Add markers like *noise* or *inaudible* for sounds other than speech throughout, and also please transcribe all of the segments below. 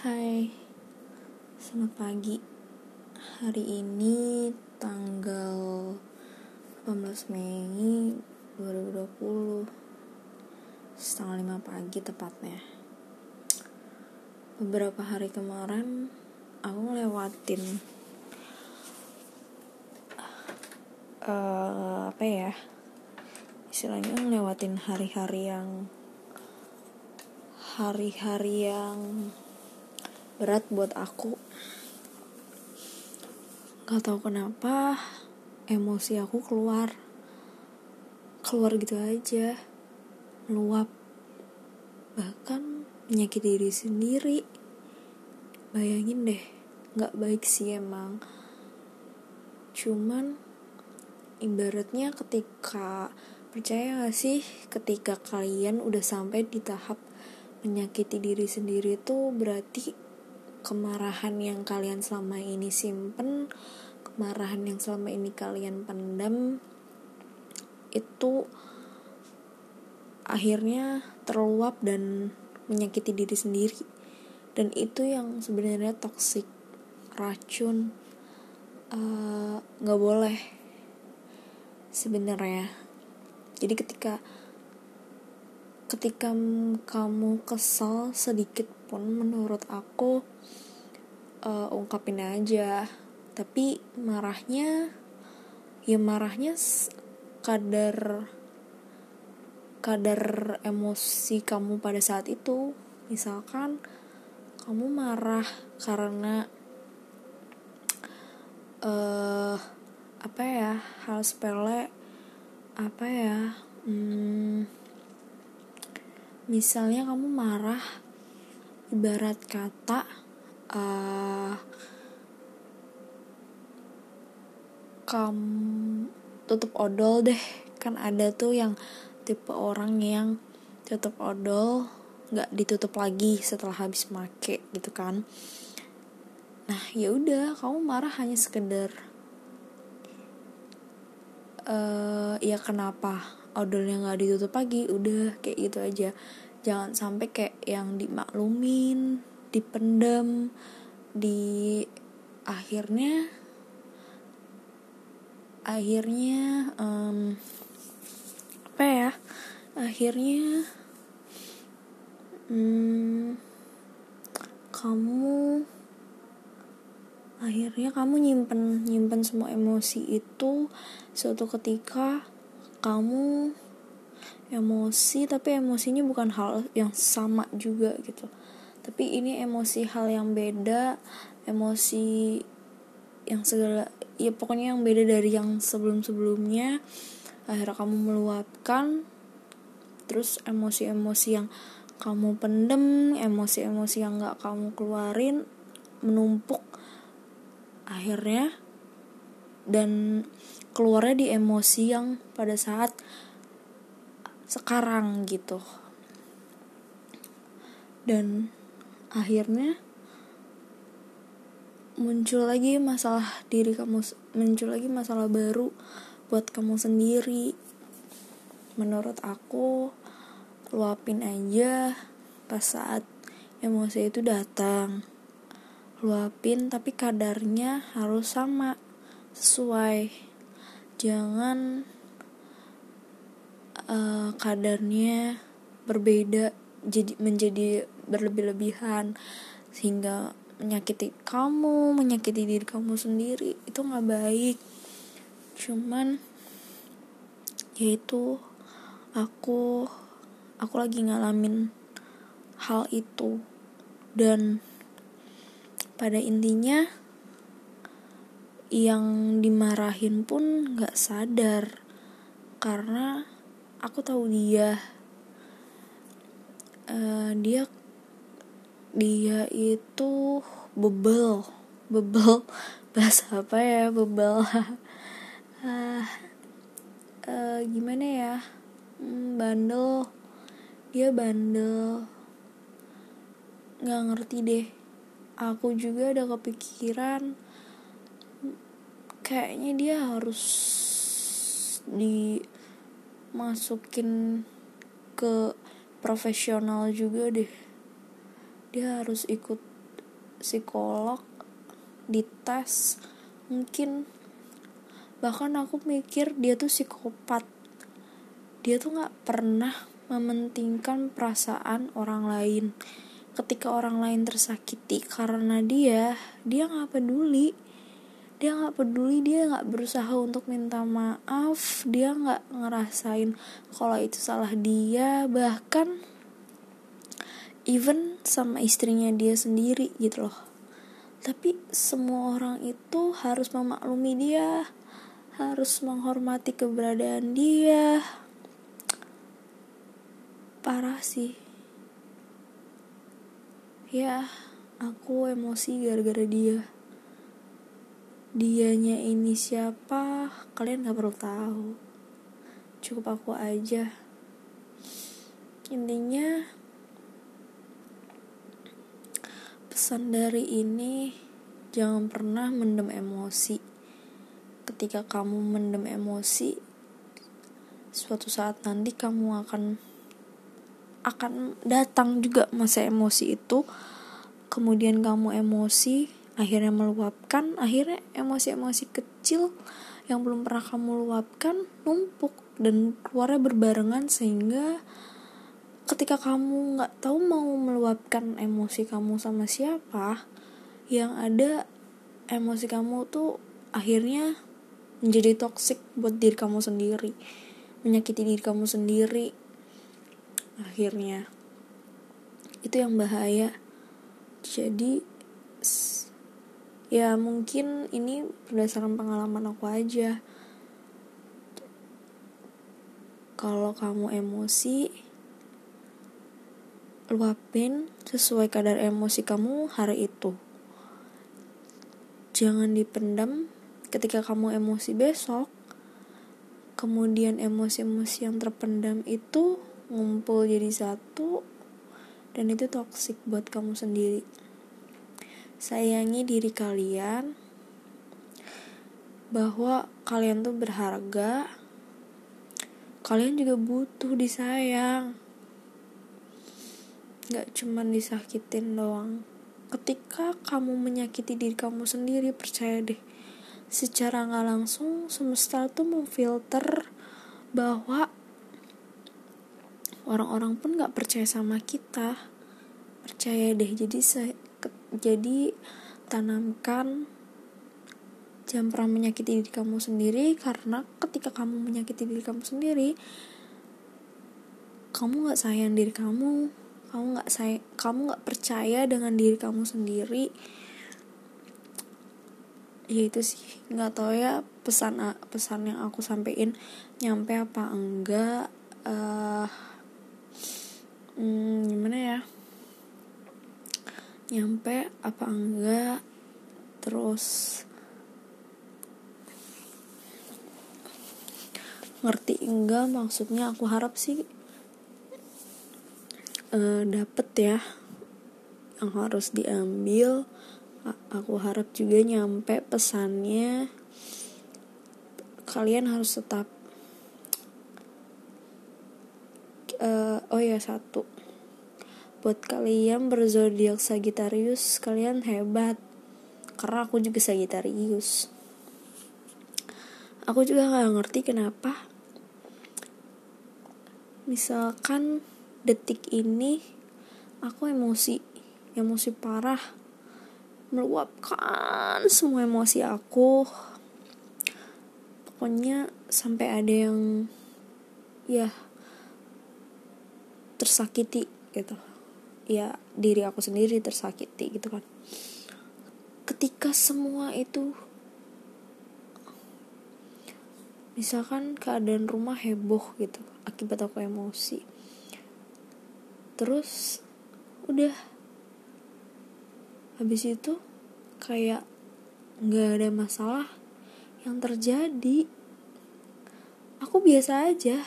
Hai, selamat pagi. Hari ini tanggal 18 Mei 2020 Setengah lima pagi tepatnya. Beberapa hari kemarin aku ngelewatin uh, Apa ya Istilahnya ngelewatin hari-hari yang Hari-hari yang berat buat aku. Gak tau kenapa emosi aku keluar. Keluar gitu aja. Meluap. Bahkan menyakiti diri sendiri. Bayangin deh gak baik sih emang. Cuman ibaratnya ketika percaya gak sih ketika kalian udah sampai di tahap menyakiti diri sendiri tuh berarti kemarahan yang kalian selama ini simpen kemarahan yang selama ini kalian pendam itu akhirnya terluap dan menyakiti diri sendiri. Dan itu yang sebenarnya toksik racun eh, nggak uh, boleh sebenarnya. Jadi ketika ketika kamu kesal sedikit pun menurut aku uh, ungkapin aja. Tapi marahnya ya marahnya kadar kadar emosi kamu pada saat itu. Misalkan kamu marah karena uh, apa ya hal sepele apa ya hmm, misalnya kamu marah ibarat kata uh, kamu tutup odol deh. Kan ada tuh yang tipe orang yang tutup odol nggak ditutup lagi setelah habis make gitu kan. Nah ya udah kamu marah hanya sekedar uh, ya kenapa odolnya nggak ditutup lagi? Udah kayak gitu aja jangan sampai kayak yang dimaklumin dipendam di akhirnya akhirnya um, apa ya akhirnya um, kamu akhirnya kamu nyimpen nyimpen semua emosi itu suatu ketika kamu emosi tapi emosinya bukan hal yang sama juga gitu. Tapi ini emosi hal yang beda emosi yang segala ya pokoknya yang beda dari yang sebelum sebelumnya akhirnya kamu meluapkan terus emosi-emosi yang kamu pendem emosi-emosi yang gak kamu keluarin menumpuk akhirnya dan keluarnya di emosi yang pada saat sekarang gitu. Dan akhirnya muncul lagi masalah diri kamu muncul lagi masalah baru buat kamu sendiri. Menurut aku luapin aja pas saat emosi itu datang. Luapin tapi kadarnya harus sama sesuai. Jangan uh, kadarnya berbeda jadi menjadi berlebih-lebihan sehingga menyakiti kamu menyakiti diri kamu sendiri itu nggak baik. Cuman yaitu aku aku lagi ngalamin hal itu. Dan pada intinya yang dimarahin pun nggak sadar karena aku tahu dia. Uh, dia dia itu bebel bebel *laughs* bahasa apa ya bebel. Uh, *laughs* uh, gimana ya? Hmm, bandel. Dia bandel. Nggak ngerti deh. Aku juga ada kepikiran kayaknya dia harus dimasukin ke profesional juga deh. Dia harus ikut psikolog dites mungkin. Bahkan aku mikir dia tuh psikopat. Dia tuh nggak pernah mementingkan perasaan orang lain. Ketika orang lain tersakiti karena dia dia nggak peduli dia nggak peduli dia nggak berusaha untuk minta maaf dia nggak ngerasain kalau itu salah dia. Bahkan even sama istrinya dia sendiri gitu loh. Tapi semua orang itu harus memaklumi dia harus menghormati keberadaan dia. Parah sih. Ya aku emosi gara-gara dia dianya ini siapa? Kalian gak perlu tahu. Cukup aku aja. Intinya pesan dari ini jangan pernah mendem emosi. Ketika kamu mendem emosi suatu saat nanti kamu akan akan datang juga masa emosi itu. Kemudian kamu emosi akhirnya meluapkan akhirnya emosi-emosi kecil yang belum pernah kamu luapkan numpuk dan keluarnya berbarengan sehingga ketika kamu nggak tahu mau meluapkan emosi kamu sama siapa yang ada emosi kamu tuh akhirnya menjadi toksik buat diri kamu sendiri menyakiti diri kamu sendiri akhirnya. Itu yang bahaya. Jadi ya mungkin ini berdasarkan pengalaman aku aja. Kalau kamu emosi luapin sesuai kadar emosi kamu hari itu. Jangan dipendam ketika kamu emosi besok. Kemudian emosi-emosi yang terpendam itu ngumpul jadi satu dan itu toksik buat kamu sendiri sayangi diri kalian bahwa kalian tuh berharga kalian juga butuh disayang. Gak cuman disakitin doang. Ketika kamu menyakiti diri kamu sendiri percaya deh secara nggak langsung semesta tuh memfilter bahwa orang-orang pun nggak percaya sama kita. Percaya deh jadi jadi tanamkan jangan pernah menyakiti diri kamu sendiri karena ketika kamu menyakiti diri kamu sendiri kamu nggak sayang diri kamu kamu nggak say kamu nggak percaya dengan diri kamu sendiri. Ya itu sih nggak tahu ya pesan pesan yang aku sampaikan nyampe apa enggak. Uh, hmm, gimana ya nyampe apa enggak? Terus ngerti enggak maksudnya? Aku harap sih uh, dapet ya yang harus diambil. Aku harap juga nyampe pesannya kalian harus tetap uh, oh ya satu buat kalian berzodiak Sagittarius kalian hebat. Karena aku juga Sagittarius. Aku juga nggak ngerti kenapa. Misalkan detik ini aku emosi emosi parah. Meluapkan semua emosi aku. Pokoknya sampai ada yang ya tersakiti gitu ya diri aku sendiri tersakiti gitu kan. Ketika semua itu misalkan keadaan rumah heboh gitu akibat aku emosi terus udah habis itu kayak nggak ada masalah yang terjadi aku biasa aja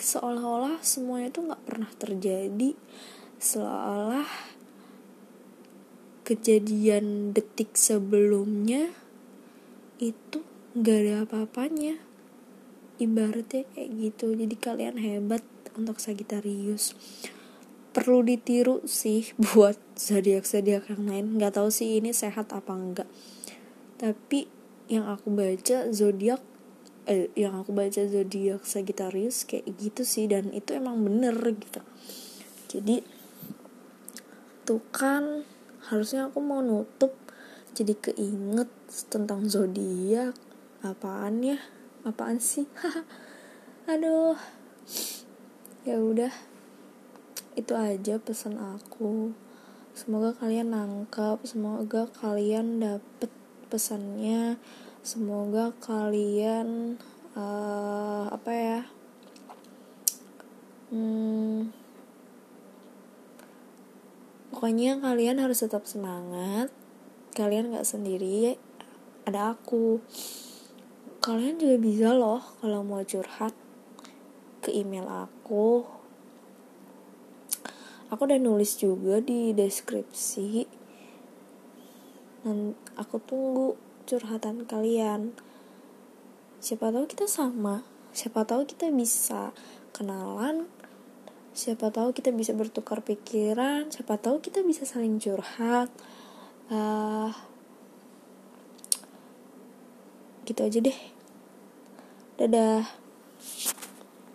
seolah-olah semuanya itu nggak pernah terjadi seolah kejadian detik sebelumnya itu nggak ada apa-apanya. Ibaratnya kayak gitu. Jadi kalian hebat untuk Sagitarius perlu ditiru sih *laughs* buat zodiak zodiak yang lain. Nggak tahu sih ini sehat apa enggak tapi yang aku baca zodiak eh, yang aku baca zodiak Sagittarius kayak gitu sih dan itu emang bener gitu. Jadi tuh kan harusnya aku mau nutup jadi keinget tentang zodiak apaan ya? Apaan sih? *laughs* Aduh. Ya udah. Itu aja pesan aku. Semoga kalian nangkap semoga kalian dapet pesannya semoga kalian uh, apa ya hmm, pokoknya kalian harus tetap semangat. Kalian nggak sendiri ada aku. Kalian juga bisa loh kalau mau curhat ke email aku. Aku udah nulis juga di deskripsi. Dan aku tunggu curhatan kalian. Siapa tahu kita sama. Siapa tahu kita bisa kenalan. Siapa tahu kita bisa bertukar pikiran. Siapa tahu kita bisa saling curhat. Uh, gitu aja deh. Dadah